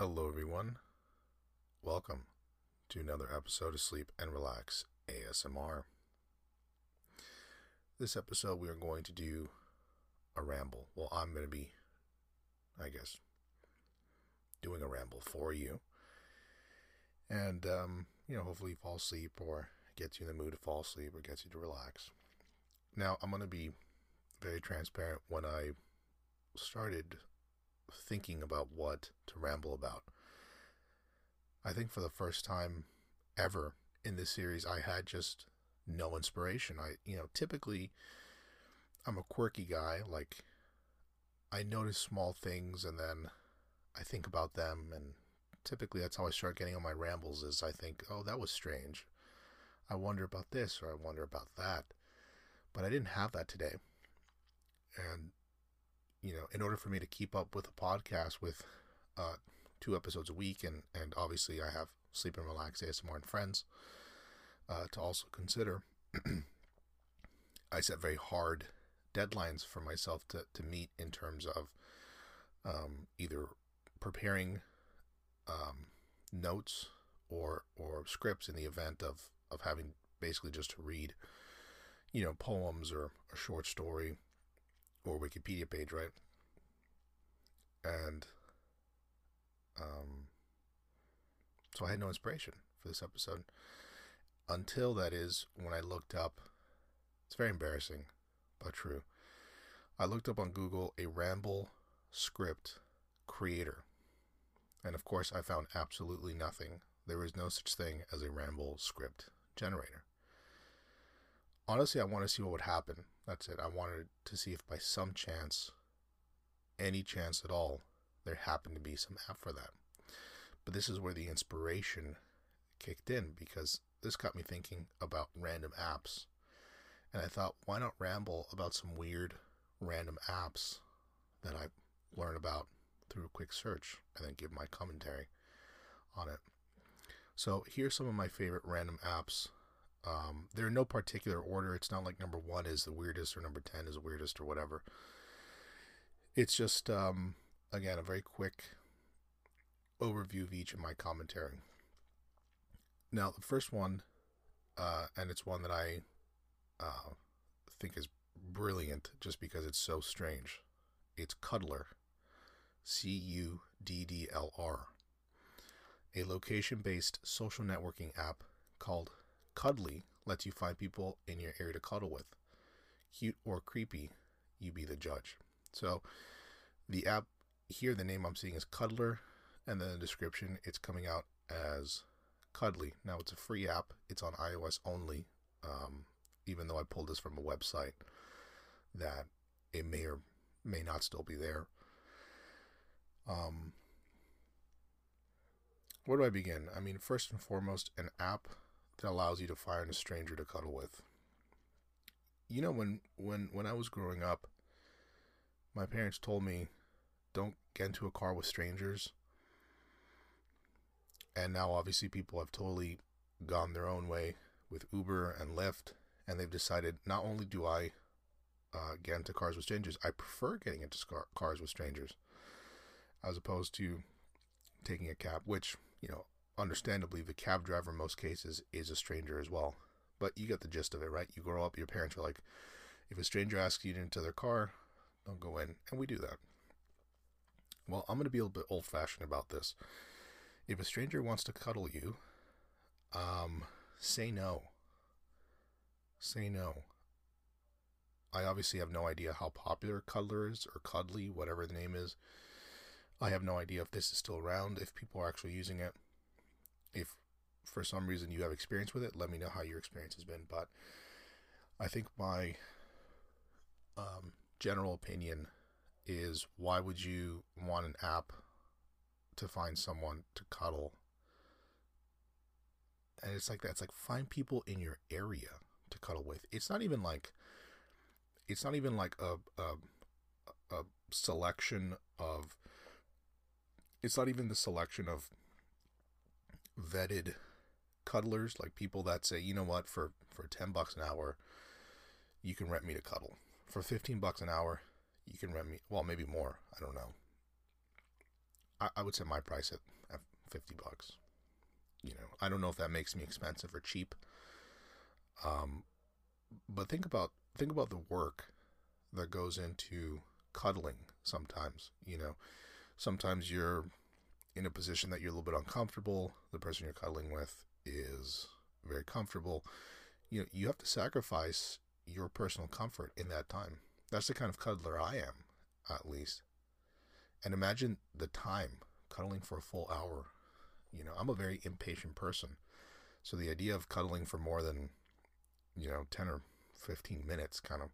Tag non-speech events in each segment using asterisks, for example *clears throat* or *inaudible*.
Hello, everyone. Welcome to another episode of Sleep and Relax ASMR. This episode, we are going to do a ramble. Well, I'm going to be, I guess, doing a ramble for you. And, um, you know, hopefully fall asleep or gets you in the mood to fall asleep or gets you to relax. Now, I'm going to be very transparent when I started thinking about what to ramble about. I think for the first time ever in this series, I had just no inspiration. I, you know, typically I'm a quirky guy. Like, I notice small things and then I think about them. And typically that's how I start getting on my rambles is I think, oh, that was strange. I wonder about this or I wonder about that. But I didn't have that today. And you know, in order for me to keep up with a podcast with uh, two episodes a week, and and obviously I have Sleep and Relax ASMR and Friends uh, to also consider. *clears throat* I set very hard deadlines for myself to, to meet in terms of um, either preparing um, notes or or scripts in the event of of having basically just to read, you know, poems or a short story or Wikipedia page, right? And um, so I had no inspiration for this episode until that is when I looked up. It's very embarrassing, but true. I looked up on Google a ramble script creator. And of course, I found absolutely nothing. There is no such thing as a ramble script generator. Honestly, I want to see what would happen that's it. I wanted to see if by some chance, any chance at all, there happened to be some app for that. But this is where the inspiration kicked in because this got me thinking about random apps. And I thought, why not ramble about some weird random apps that I learn about through a quick search and then give my commentary on it. So here's some of my favorite random apps um, they're in no particular order. It's not like number one is the weirdest or number 10 is the weirdest or whatever. It's just, um, again, a very quick overview of each of my commentary. Now, the first one, uh, and it's one that I uh, think is brilliant just because it's so strange. It's Cuddlr, C U D D L R, a location based social networking app called Cuddly lets you find people in your area to cuddle with. Cute or creepy, you be the judge. So the app here, the name I'm seeing is Cuddlr, and then the description, it's coming out as Cuddly. Now it's a free app. It's on iOS only. Um, even though I pulled this from a website that it may or may not still be there. Um, where do I begin? I mean, first and foremost, an app that allows you to find a stranger to cuddle with. You know, when when when I was growing up, my parents told me, "Don't get into a car with strangers." And now, obviously, people have totally gone their own way with Uber and Lyft, and they've decided not only do I uh, get into cars with strangers, I prefer getting into scar- cars with strangers as opposed to taking a cab, which you know understandably, the cab driver in most cases is a stranger as well. But you get the gist of it, right? You grow up, your parents are like, if a stranger asks you into their car, don't go in. And we do that. Well, I'm going to be a little bit old fashioned about this. If a stranger wants to cuddle you, um, say no. Say no. I obviously have no idea how popular Cuddlr is or Cuddly, whatever the name is. I have no idea if this is still around, if people are actually using it if for some reason you have experience with it, let me know how your experience has been. But I think my um, general opinion is why would you want an app to find someone to cuddle? And it's like that. It's like find people in your area to cuddle with. It's not even like it's not even like a a, a selection of it's not even the selection of vetted cuddlers, like people that say, you know what, for for ten bucks an hour, you can rent me to cuddle. For fifteen bucks an hour, you can rent me. Well, maybe more. I don't know. I, I would set my price at, at 50 bucks. You know, I don't know if that makes me expensive or cheap. Um, but think about think about the work that goes into cuddling sometimes, you know. Sometimes you're in a position that you're a little bit uncomfortable. The person you're cuddling with is very comfortable. You know, you have to sacrifice your personal comfort in that time. That's the kind of cuddler I am, at least. And imagine the time cuddling for a full hour. You know, I'm a very impatient person. So the idea of cuddling for more than, you know, 10 or 15 minutes kind of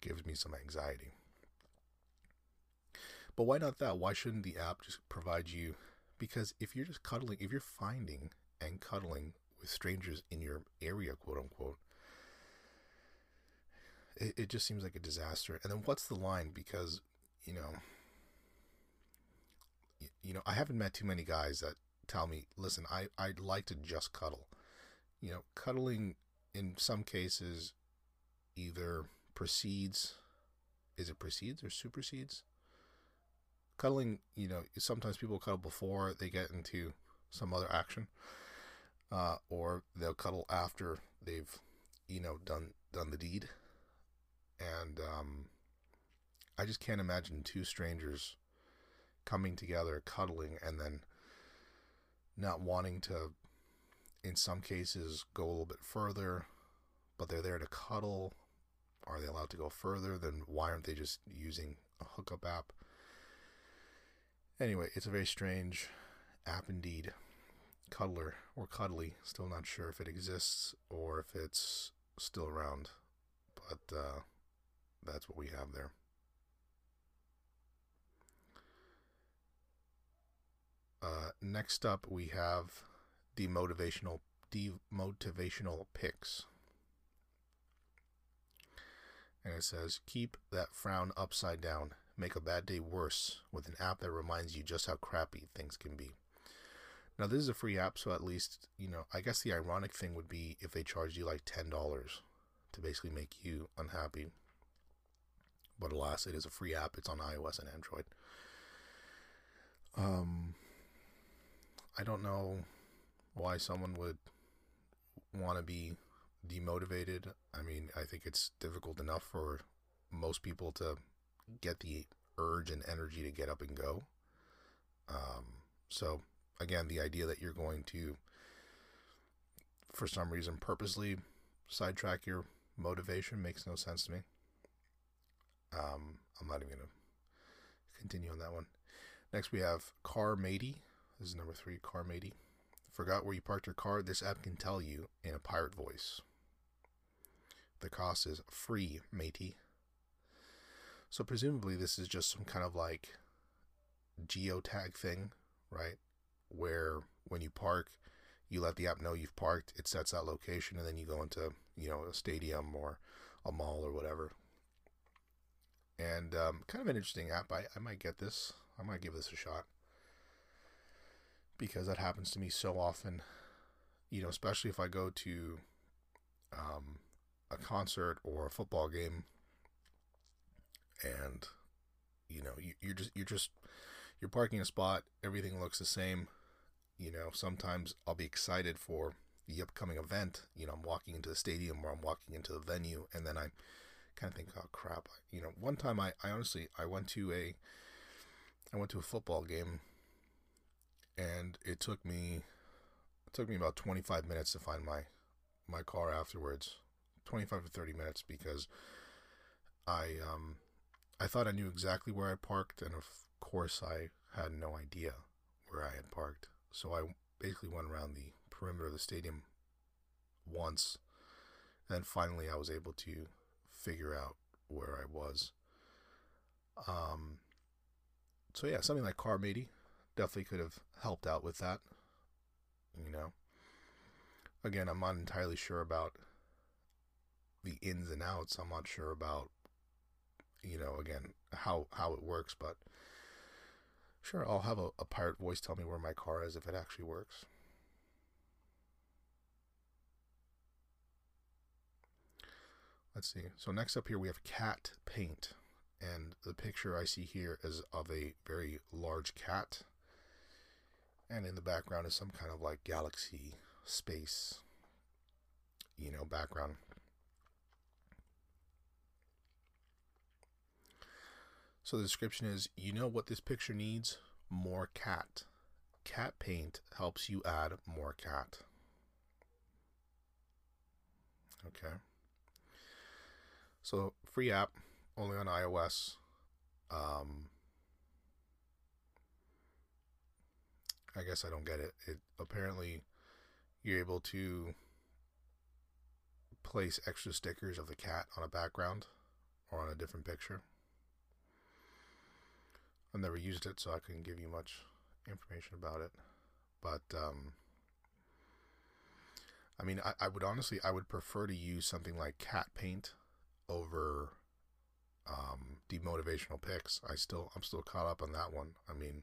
gives me some anxiety. But why not that? Why shouldn't the app just provide you? Because if you're just cuddling, if you're finding and cuddling with strangers in your area, quote unquote, it, it just seems like a disaster. And then what's the line? Because, you know, you know, I haven't met too many guys that tell me, listen, I, I'd like to just cuddle. You know, cuddling in some cases either precedes, is it precedes or supersedes? Cuddling, you know, sometimes people cuddle before they get into some other action, uh, or they'll cuddle after they've, you know, done done the deed. And um, I just can't imagine two strangers coming together, cuddling, and then not wanting to, in some cases, go a little bit further, but they're there to cuddle. Are they allowed to go further? Then why aren't they just using a hookup app? Anyway, it's a very strange app indeed. Cuddlr or Cuddly, still not sure if it exists or if it's still around, but uh, that's what we have there. Uh, next up, we have the motivational demotivational pics. And it says, keep that frown upside down. Make a bad day worse with an app that reminds you just how crappy things can be. Now, this is a free app, so at least, you know, I guess the ironic thing would be if they charged you like $10 to basically make you unhappy. But alas, it is a free app. It's on iOS and Android. Um, I don't know why someone would want to be demotivated. I mean, I think it's difficult enough for most people to get the urge and energy to get up and go. Um, so, again, the idea that you're going to, for some reason, purposely sidetrack your motivation makes no sense to me. Um, I'm not even going to continue on that one. Next, we have Car Matey. This is number three, Car Matey. Forgot where you parked your car? This app can tell you in a pirate voice. The cost is free, matey. So presumably this is just some kind of like geotag thing, right? Where when you park, you let the app know you've parked, it sets that location, and then you go into, you know, a stadium or a mall or whatever. And um, kind of an interesting app. I, I might get this. I might give this a shot because that happens to me so often. You know, especially if I go to um, a concert or a football game, and you know, you, you're just you're just you're parking a spot. Everything looks the same. You know, sometimes I'll be excited for the upcoming event. You know, I'm walking into the stadium or I'm walking into the venue, and then I kind of think, oh crap. You know, one time I, I honestly I went to a I went to a football game and it took me it took me about 25 minutes to find my my car afterwards 25 to 30 minutes because i um i thought i knew exactly where i parked and of course i had no idea where i had parked so i basically went around the perimeter of the stadium once and finally i was able to figure out where i was um so yeah something like car matey definitely could have helped out with that. You know, again, I'm not entirely sure about the ins and outs. I'm not sure about, you know, again how how it works, but sure, I'll have a, a pirate voice tell me where my car is if it actually works. Let's see. So next up here we have cat paint. And the picture I see here is of a very large cat and in the background is some kind of like galaxy space you know background so the description is you know what this picture needs? More cat. Cat paint helps you add more cat. Okay. So free app only on ios. Um I guess I don't get it. It apparently you're able to place extra stickers of the cat on a background or on a different picture. I've never used it, so I couldn't give you much information about it. But um, I mean, I, I would honestly, I would prefer to use something like cat paint over um, demotivational pics. I still, I'm still caught up on that one. I mean,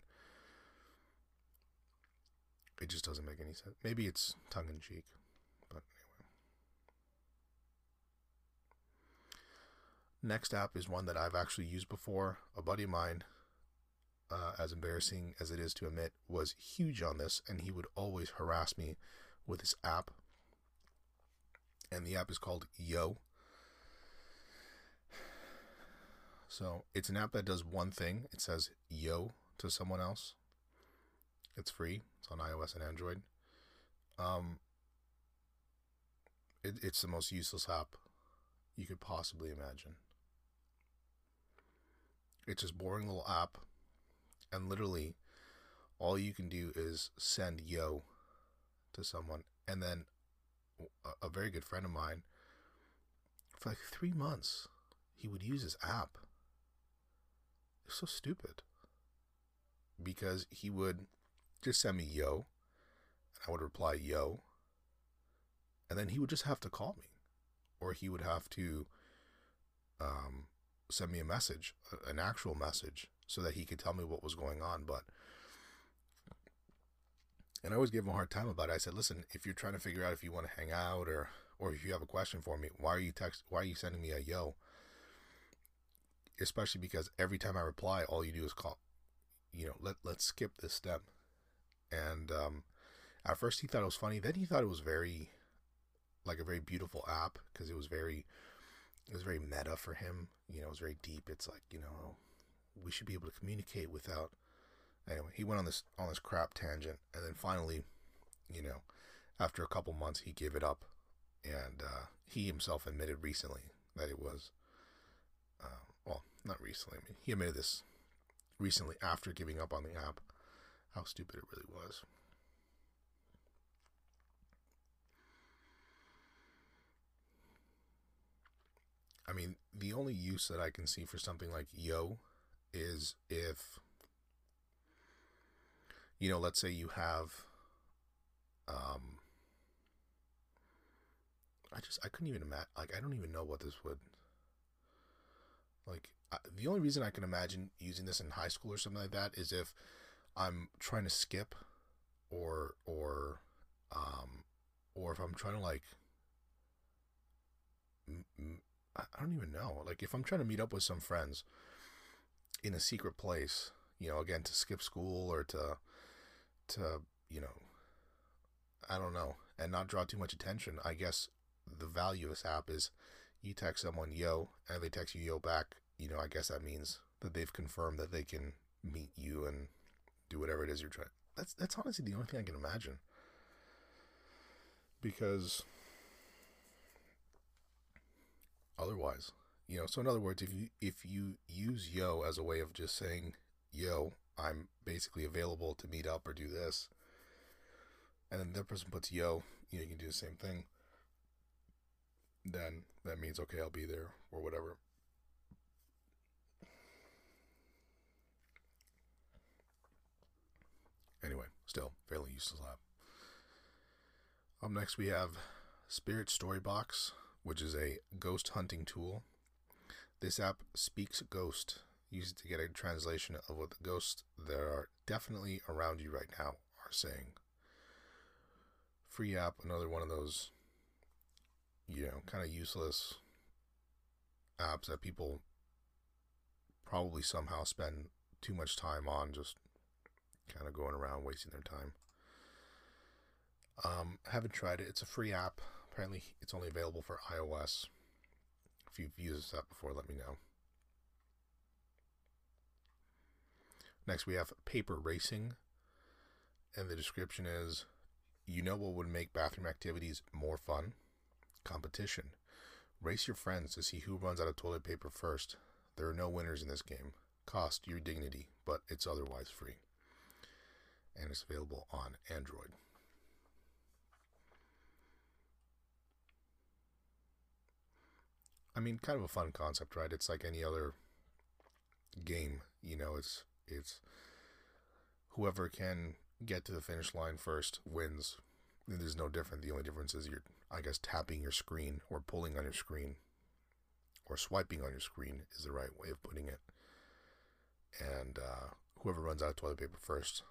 it just doesn't make any sense. Maybe it's tongue in cheek, but anyway. Next app is one that I've actually used before. A buddy of mine, uh, as embarrassing as it is to admit, was huge on this, and he would always harass me with this app. And the app is called Yo. So it's an app that does one thing. It says Yo to someone else. It's free. It's on iOS and Android. Um, it, it's the most useless app you could possibly imagine. It's just boring little app, and literally, all you can do is send yo to someone, and then a, a very good friend of mine, for like three months, he would use his app. It's so stupid. Because he would just send me yo, and I would reply yo, and then he would just have to call me, or he would have to um, send me a message, an actual message, so that he could tell me what was going on. But and I always gave him a hard time about it. I said, "Listen, if you're trying to figure out if you want to hang out or or if you have a question for me, why are you text? Why are you sending me a yo?" Especially because every time I reply, all you do is call. You know, let let's skip this step. And um, at first he thought it was funny. Then he thought it was very, like a very beautiful app because it was very, it was very meta for him. You know, it was very deep. It's like you know, we should be able to communicate without. Anyway, he went on this on this crap tangent, and then finally, you know, after a couple months, he gave it up, and uh, he himself admitted recently that it was. Uh, well, not recently. I mean, he admitted this recently after giving up on the app how stupid it really was. I mean, the only use that I can see for something like Yo is if, you know, let's say you have, um, I just, I couldn't even imagine, like, I don't even know what this would, like, I, the only reason I can imagine using this in high school or something like that is if I'm trying to skip or or um or if I'm trying to like I don't even know. Like if I'm trying to meet up with some friends in a secret place, you know, again to skip school or to to, you know, I don't know, and not draw too much attention. I guess the value of this app is you text someone yo and they text you yo back, you know, I guess that means that they've confirmed that they can meet you and do whatever it is you're trying. That's that's honestly the only thing I can imagine. Because otherwise, you know, so in other words, if you if you use yo as a way of just saying, yo, I'm basically available to meet up or do this, and then the person puts yo, you know, you can do the same thing, then that means okay, I'll be there or whatever. Anyway, still fairly useless app. Up next, we have Spirit Story Box, which is a ghost hunting tool. This app speaks ghost. Use it to get a translation of what the ghosts that are definitely around you right now are saying. Free app, another one of those, you know, kind of useless apps that people probably somehow spend too much time on just kind of going around wasting their time. Um, haven't tried it. It's a free app. Apparently, it's only available for iOS. If you've used this app before, let me know. Next, we have Paper Racing. And the description is You know what would make bathroom activities more fun? Competition. Race your friends to see who runs out of toilet paper first. There are no winners in this game. Cost your dignity, but it's otherwise free. And it's available on Android. I mean, kind of a fun concept, right? It's like any other game, you know, it's it's whoever can get to the finish line first wins. There's no different. The only difference is you're, I guess, tapping your screen or pulling on your screen or swiping on your screen is the right way of putting it. And uh, whoever runs out of toilet paper first,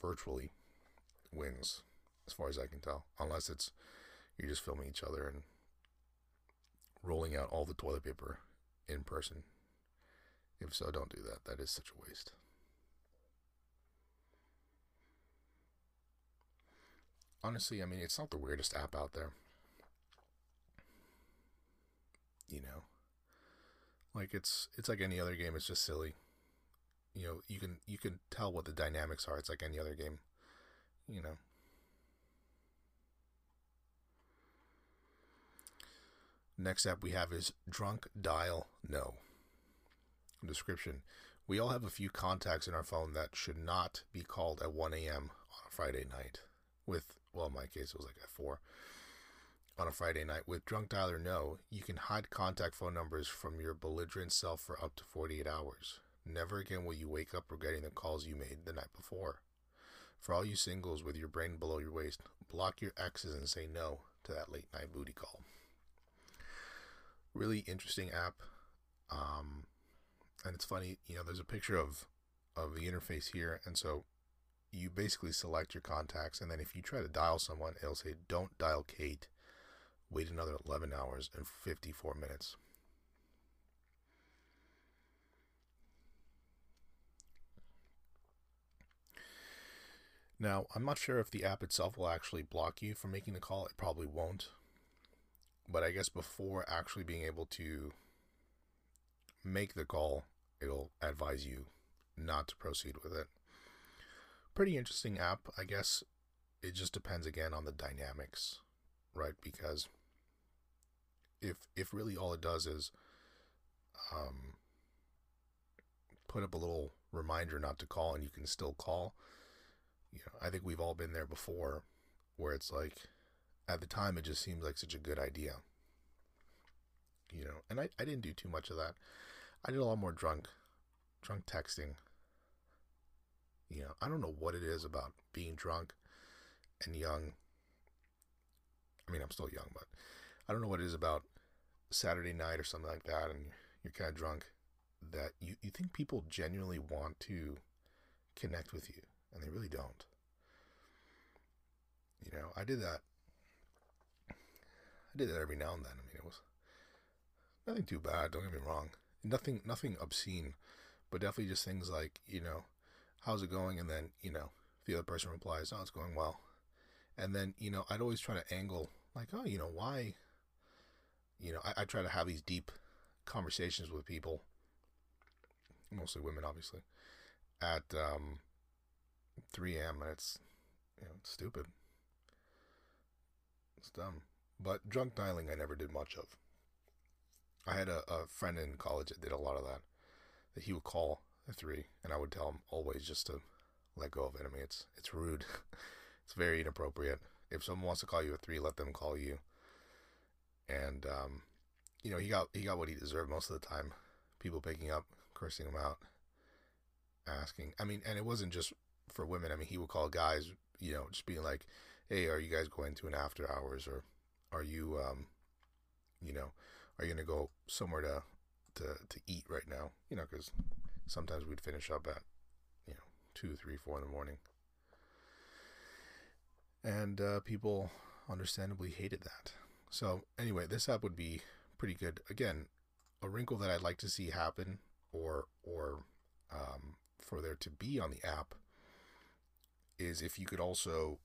virtually, wins, as far as I can tell. Unless it's you're just filming each other and rolling out all the toilet paper in person. If so, don't do that. That is such a waste. honestly, I mean, it's not the weirdest app out there. You know, like it's it's like any other game. It's just silly. You know, you can you can tell what the dynamics are. It's like any other game. You know. Next app we have is Drunk Dial No. Description We all have a few contacts in our phone that should not be called at 1 a.m. on a Friday night. With well, in my case, it was like at four on a Friday night. With Drunk Dialer No, you can hide contact phone numbers from your belligerent self for up to 48 hours. Never again will you wake up regretting the calls you made the night before. For all you singles with your brain below your waist, block your exes and say no to that late night booty call. Really interesting app. Um, and it's funny, you know, there's a picture of of the interface here, and so you basically select your contacts, and then if you try to dial someone, it'll say, Don't dial Kate. Wait another 11 hours and 54 minutes. Now, I'm not sure if the app itself will actually block you from making the call. It probably won't. But I guess before actually being able to make the call, it'll advise you not to proceed with it pretty interesting app. I guess it just depends again on the dynamics, right? Because if if really all it does is um, put up a little reminder not to call and you can still call, you know, I think we've all been there before where it's like at the time it just seemed like such a good idea. You know, and I, I didn't do too much of that. I did a lot more drunk drunk texting you know, I don't know what it is about being drunk and young. I mean, I'm still young, but I don't know what it is about Saturday night or something like that, and you're kind of drunk, that you, you think people genuinely want to connect with you, and they really don't. You know, I did that. I did that every now and then. I mean, it was nothing too bad. Don't get me wrong. Nothing, nothing obscene, but definitely just things like you know, how's it going? And then, you know, the other person replies, oh, it's going well. And then, you know, I'd always try to angle, like, oh, you know, why? You know, I, I try to have these deep conversations with people, mostly women, obviously, at um, 3 a.m. And it's, you know, it's stupid. It's dumb. But drunk dialing, I never did much of. I had a, a friend in college that did a lot of that. That he would call the three, and I would tell him always just to let go of it. I mean, it's it's rude, *laughs* it's very inappropriate. If someone wants to call you a three, let them call you. And um, you know, he got he got what he deserved most of the time. People picking up, cursing him out, asking. I mean, and it wasn't just for women. I mean, he would call guys, you know, just being like, "Hey, are you guys going to an after hours, or are you, um, you know, are you gonna go somewhere to to to eat right now? You know, because sometimes we'd finish up at you know two, three, four in the morning, and uh, people understandably hated that. So anyway, this app would be pretty good. Again, a wrinkle that I'd like to see happen, or or um, for there to be on the app, is if you could also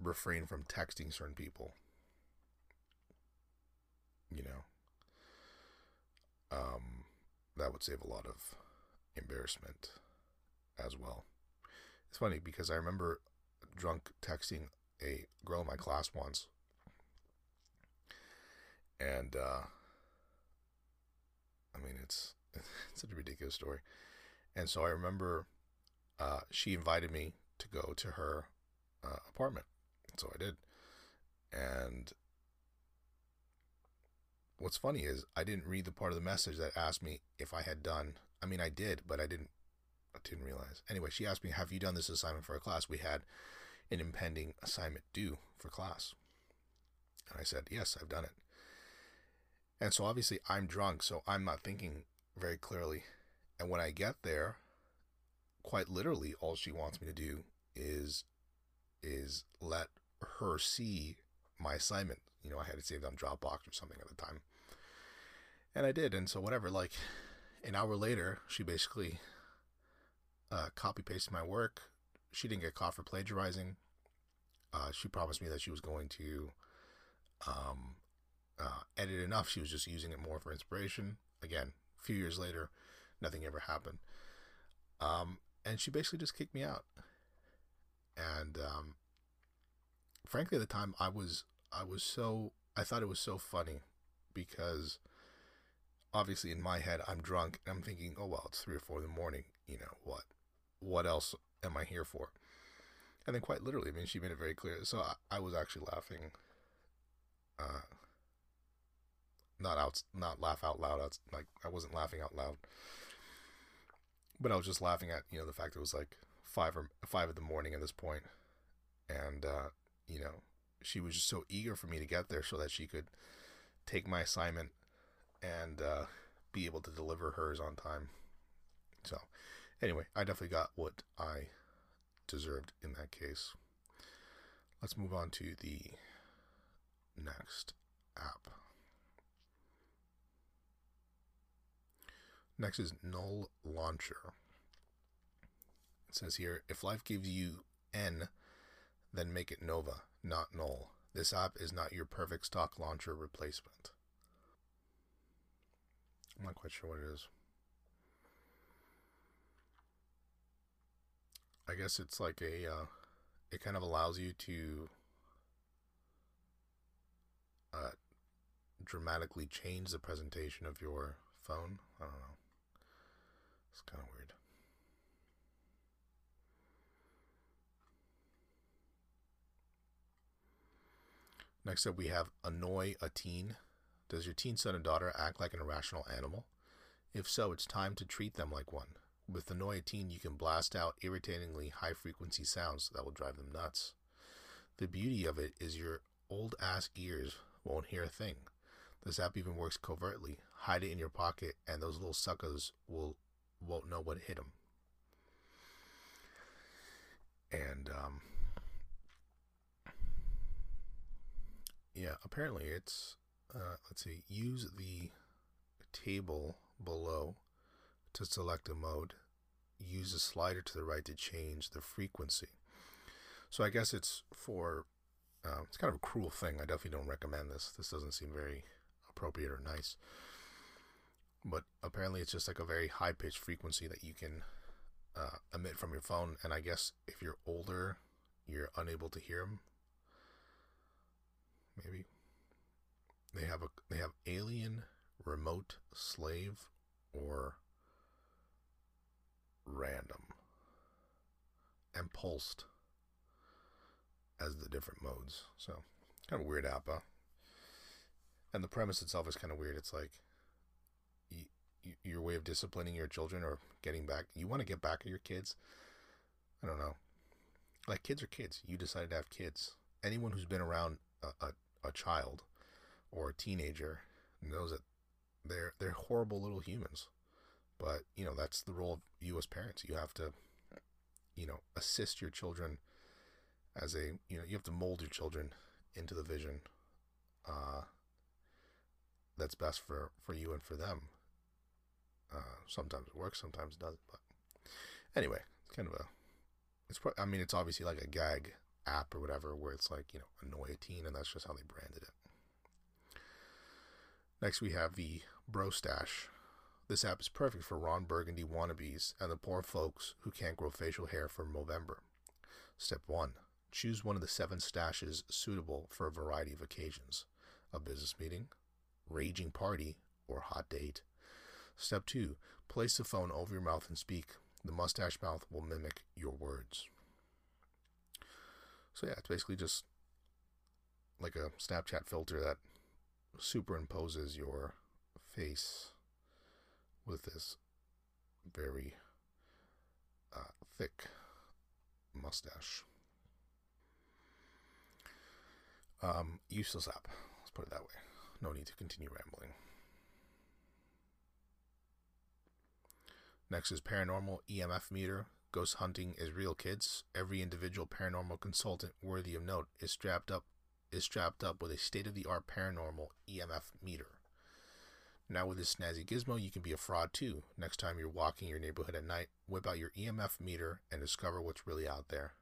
refrain from texting certain people. You know, um, that would save a lot of embarrassment as well. It's funny because I remember drunk texting a girl in my class once, and uh, I mean it's *laughs* it's such a ridiculous story. And so I remember uh, she invited me to go to her uh, apartment. So I did. And what's funny is I didn't read the part of the message that asked me if I had done. I mean, I did, but I didn't. I didn't realize. Anyway, she asked me, "Have you done this assignment for a class?" We had an impending assignment due for class, and I said, "Yes, I've done it." And so obviously I'm drunk, so I'm not thinking very clearly. And when I get there, quite literally, all she wants me to do is is let her see my assignment. You know, I had it saved on Dropbox or something at the time. And I did, and so whatever, like an hour later, she basically uh, copy pasted my work. She didn't get caught for plagiarizing. Uh, she promised me that she was going to um, uh, edit enough. She was just using it more for inspiration. Again, a few years later, nothing ever happened. Um, and she basically just kicked me out. And um, frankly, at the time, I was I was so I thought it was so funny because obviously in my head I'm drunk and I'm thinking, oh well, it's three or four in the morning. You know what? What else am I here for? And then quite literally, I mean, she made it very clear. So I, I was actually laughing. Uh, not out, not laugh out loud. I like I wasn't laughing out loud, but I was just laughing at you know the fact it was like five or five in the morning at this point, and uh, you know she was just so eager for me to get there so that she could take my assignment and uh, be able to deliver hers on time. So, anyway, I definitely got what I deserved in that case. Let's move on to the next app. Next is Null Launcher. It says here if life gives you N, then make it Nova, not Null. This app is not your perfect stock launcher replacement. I'm not quite sure what it is. I guess it's like a, uh, it kind of allows you to uh, dramatically change the presentation of your phone. I don't know. It's kind of weird. Next up, we have annoy a teen. Does your teen son or daughter act like an irrational animal? If so, it's time to treat them like one. With the a teen, you can blast out irritatingly high frequency sounds that will drive them nuts. The beauty of it is your old ass ears won't hear a thing. This app even works covertly. Hide it in your pocket, and those little suckers will won't know what hit them. And um, yeah, apparently it's uh, let's see. Use the table below to select a mode. Use the slider to the right to change the frequency. So I guess it's for uh, it's kind of a cruel thing. I definitely don't recommend this. This doesn't seem very appropriate or nice but apparently it's just like a very high pitched frequency that you can uh, emit from your phone. And I guess if you're older, you're unable to hear them. Maybe they have a they have alien, remote, slave, or random, and pulsed as the different modes. So kind of weird app, huh? And the premise itself is kind of weird. It's like your way of disciplining your children or getting back you want to get back at your kids i don't know like kids are kids you decided to have kids anyone who's been around a, a, a child or a teenager knows that they're they're horrible little humans but you know that's the role of you as parents you have to you know assist your children as a you know you have to mold your children into the vision uh that's best for for you and for them uh, sometimes it works, sometimes it doesn't. But anyway, it's kind of a it's pro- I mean it's obviously like a gag app or whatever where it's like you know annoy a teen and that's just how they branded it. Next we have the Bro Stash. This app is perfect for Ron Burgundy wannabes and the poor folks who can't grow facial hair for Movember. Step 1. Choose one of the seven stashes suitable for a variety of occasions a business meeting, raging party, or hot date. Step 2. Place the phone over your mouth and speak. The mustache mouth will mimic your words. So, yeah, it's basically just like a Snapchat filter that superimposes your face with this very uh, thick mustache. Um, useless app. Let's put it that way. No need to continue rambling. Next is paranormal EMF meter. Ghost hunting is real, kids. Every individual paranormal consultant worthy of note is strapped up is strapped up with a state-of-the-art paranormal EMF meter. Now with this snazzy gizmo, you can be a fraud too. Next time you're walking your neighborhood at night, whip out your EMF meter and discover what's really out there.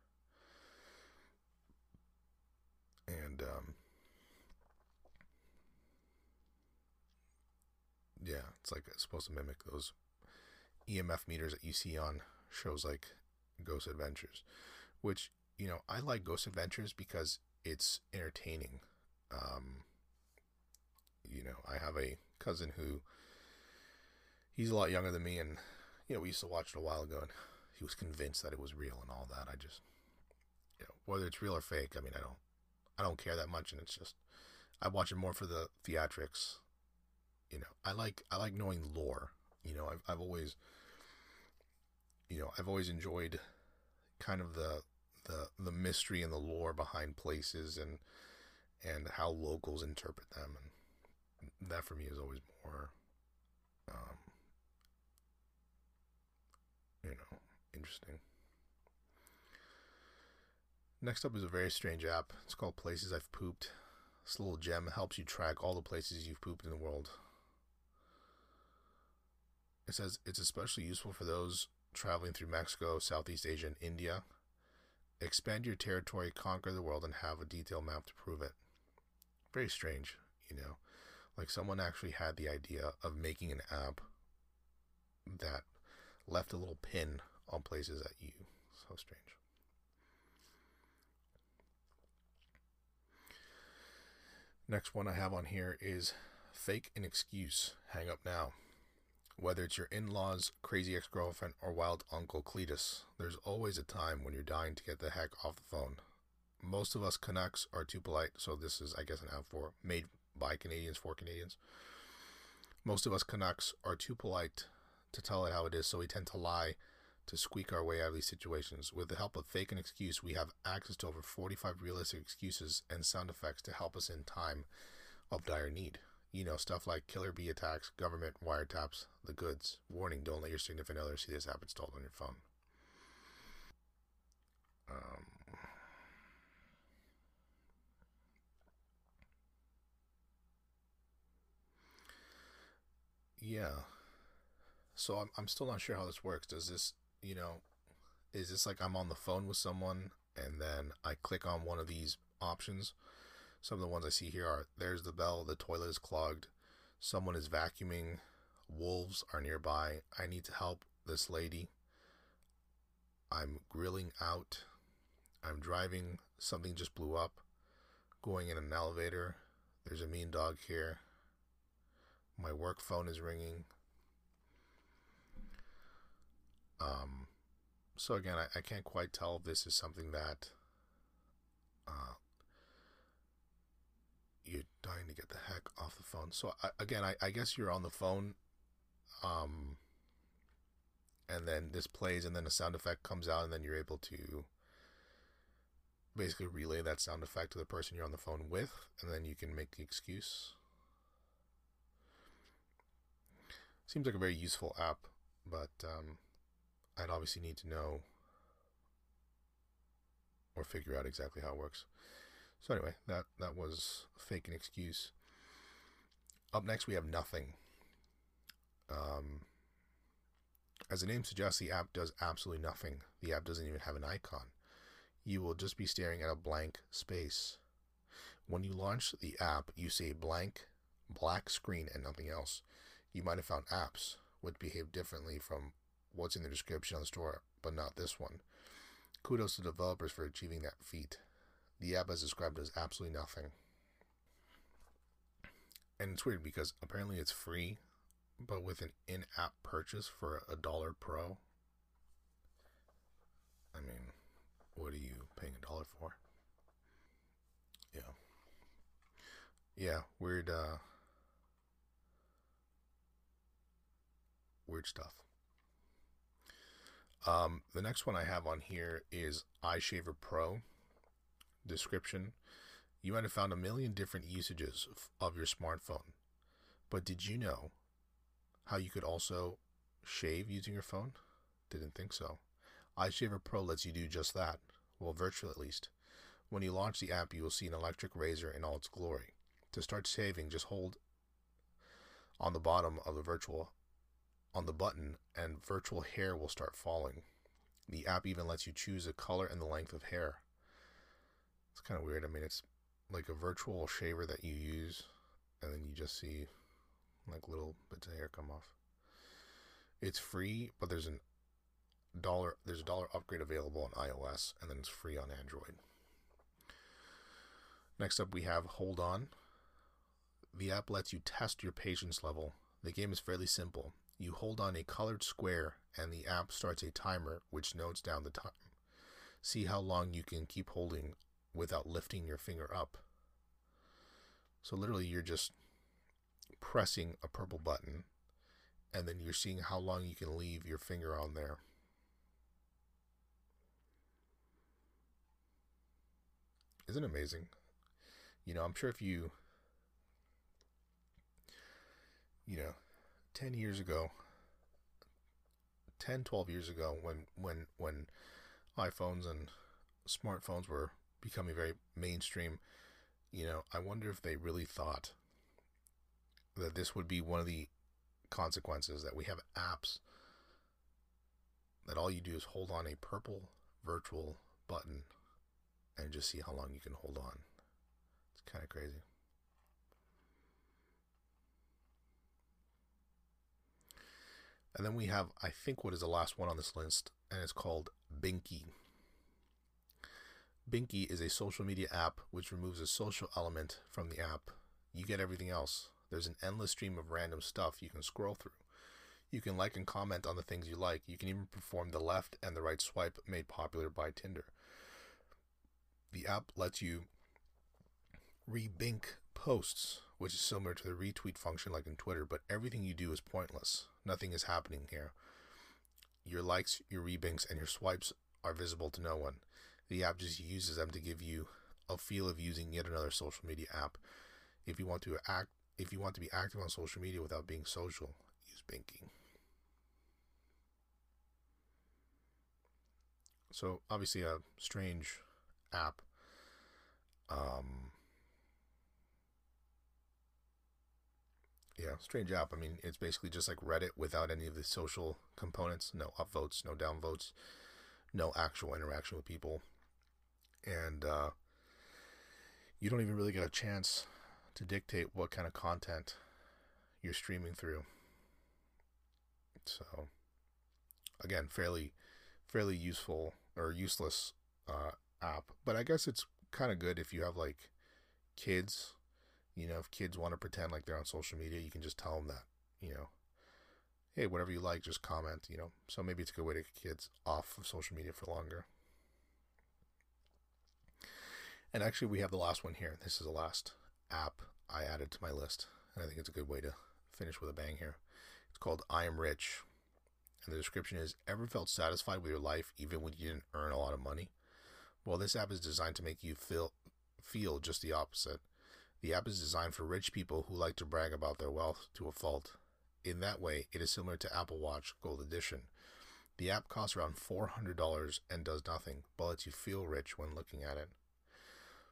And um, yeah, it's like it's supposed to mimic those EMF meters that you see on shows like Ghost Adventures, which you know I like Ghost Adventures because it's entertaining. Um, you know, I have a cousin who he's a lot younger than me, and you know, we used to watch it a while ago, and he was convinced that it was real and all that. I just, you know, whether it's real or fake, I mean, I don't, I don't care that much, and it's just, I watch it more for the theatrics. You know, I like, I like knowing lore. You know, I've, I've always, you know, I've always enjoyed kind of the the the mystery and the lore behind places and and how locals interpret them and that for me is always more um, you know interesting. Next up is a very strange app. It's called places i've pooped. This little gem. Helps you track all the places you've pooped in the world. It says it's especially useful for those traveling through mexico southeast asia and india expand your territory, conquer the world, and have a detailed map to prove it. Very strange, you know. Like someone actually had the idea of making an app that left a little pin on places that you. So strange. Next one I have on here is fake an excuse. Hang up now. Whether it's your in laws, crazy ex girlfriend, or wild uncle Cletus, there's always a time when you're dying to get the heck off the phone. Most of us Canucks are too polite, so this is, I guess, an app for made by Canadians for Canadians. Most of us Canucks are too polite to tell it how it is, so we tend to lie to squeak our way out of these situations. With the help of fake an excuse, we have access to over 45 realistic excuses and sound effects to help us in time of dire need you know, stuff like killer bee attacks, government wiretaps, the goods. Warning, don't let your significant other see this app installed on your phone. Um, yeah. So I'm, I'm still not sure how this works. Does this, you know, is this like I'm on the phone with someone and then I click on one of these options? Some of the ones I see here are there's the bell, the toilet is clogged, someone is vacuuming, wolves are nearby, I need to help this lady, I'm grilling out, I'm driving, something just blew up, going in an elevator, there's a mean dog here, my work phone is ringing. Um, so again, I, I can't quite tell if this is something that uh, you're dying to get the heck off the phone. So I, again, I, I guess you're on the phone, um, and then this plays, and then a sound effect comes out, and then you're able to basically relay that sound effect to the person you're on the phone with, and then you can make the excuse. Seems like a very useful app, but um, I'd obviously need to know or figure out exactly how it works. So anyway, that that was fake an excuse. Up next, we have nothing. Um, As the name suggests, the app does absolutely nothing. The app doesn't even have an icon. You will just be staring at a blank space. When you launch the app, you see a blank black screen and nothing else. You might have found apps which behave differently from what's in the description on the store, but not this one. Kudos to developers for achieving that feat. The app as described does absolutely nothing. And it's weird because apparently it's free, but with an in app purchase for a dollar pro. I mean, what are you paying a dollar for? Yeah. Yeah, weird uh weird stuff. Um, the next one I have on here is iShaver Pro. Description You might have found a million different usages of your smartphone, but did you know how you could also shave using your phone? Didn't think so. iShaver Pro lets you do just that, well, virtually at least. When you launch the app, you will see an electric razor in all its glory. To start shaving, just hold on the bottom of the virtual on the button and virtual hair will start falling. The app even lets you choose the color and the length of hair. It's kind of weird. I mean, it's like a virtual shaver that you use, and then you just see like little bits of hair come off. It's free, but there's an dollar there's a dollar upgrade available on iOS, and then it's free on Android. Next up, we have Hold On. The app lets you test your patience level. The game is fairly simple. You hold on a colored square and the app starts a timer which notes down the time. See how long you can keep holding without lifting your finger up. So literally you're just pressing a purple button and then you're seeing how long you can leave your finger on there. Isn't amazing? You know, I'm sure if you you know, 10 years ago 10 12 years ago when when when iPhones and smartphones were becoming very mainstream you know I wonder if they really thought that this would be one of the consequences that we have apps that all you do is hold on a purple virtual button and just see how long you can hold on it's kind of crazy And then we have, I think, what is the last one on this list, and it's called Binky. Binky is a social media app which removes a social element from the app. You get everything else. There's an endless stream of random stuff you can scroll through. You can like and comment on the things you like. You can even perform the left and the right swipe made popular by Tinder. The app lets you rebink posts, which is similar to the retweet function like in Twitter, but everything you do is pointless. Nothing is happening here. Your likes, your rebinks, and your swipes are visible to no one. The app just uses them to give you a feel of using yet another social media app. If you want to act, if you want to be active on social media without being social, use Binky. So obviously a strange app. Um, Yeah, strange app. I mean, it's basically just like Reddit without any of the social components. No upvotes, no downvotes, no actual interaction with people. And uh, you don't even really get a chance to dictate what kind of content you're streaming through. So, again, fairly, fairly useful or useless uh, app. But I guess it's kind of good if you have like kids you know, if kids want to pretend like they're on social media, you can just tell them that, you know, hey, whatever you like, just comment, you know. So maybe it's a good way to get kids off of social media for longer. And actually, we have the last one here. This is the last app I added to my list. And I think it's a good way to finish with a bang here. It's called I Am Rich. And the description is Ever felt satisfied with your life even when you didn't earn a lot of money? Well, this app is designed to make you feel feel just the opposite. The app is designed for rich people who like to brag about their wealth to a fault. In that way, it is similar to Apple Watch Gold Edition. The app costs around $400 and does nothing, but lets you feel rich when looking at it.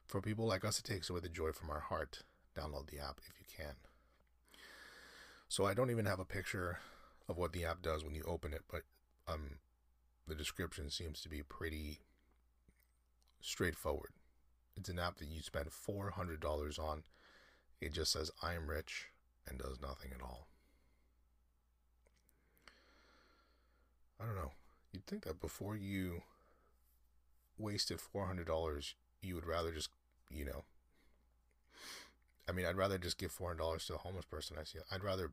For people like us, it takes away the joy from our heart. Download the app if you can. So I don't even have a picture of what the app does when you open it, but um, the description seems to be pretty straightforward. It's an app that you spend $400 on. It just says, I am rich, and does nothing at all. I don't know. You'd think that before you wasted $400, you would rather just, you know, I mean, I'd rather just give $400 to a homeless person I see. I'd rather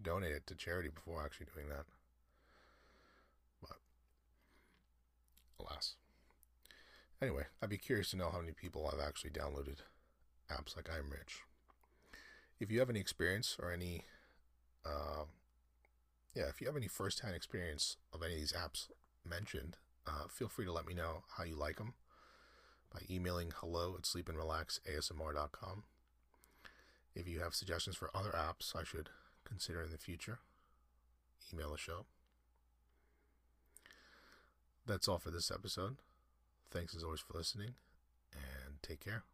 donate it to charity before actually doing that. But, alas. Anyway, I'd be curious to know how many people have actually downloaded apps like I'm Rich. If you have any experience or any, uh, yeah, if you have any first-hand experience of any of these apps mentioned, uh, feel free to let me know how you like them by emailing hello at sleepandrelaxasmr.com. If you have suggestions for other apps I should consider in the future, email the show. That's all for this episode. Thanks as always for listening, and take care.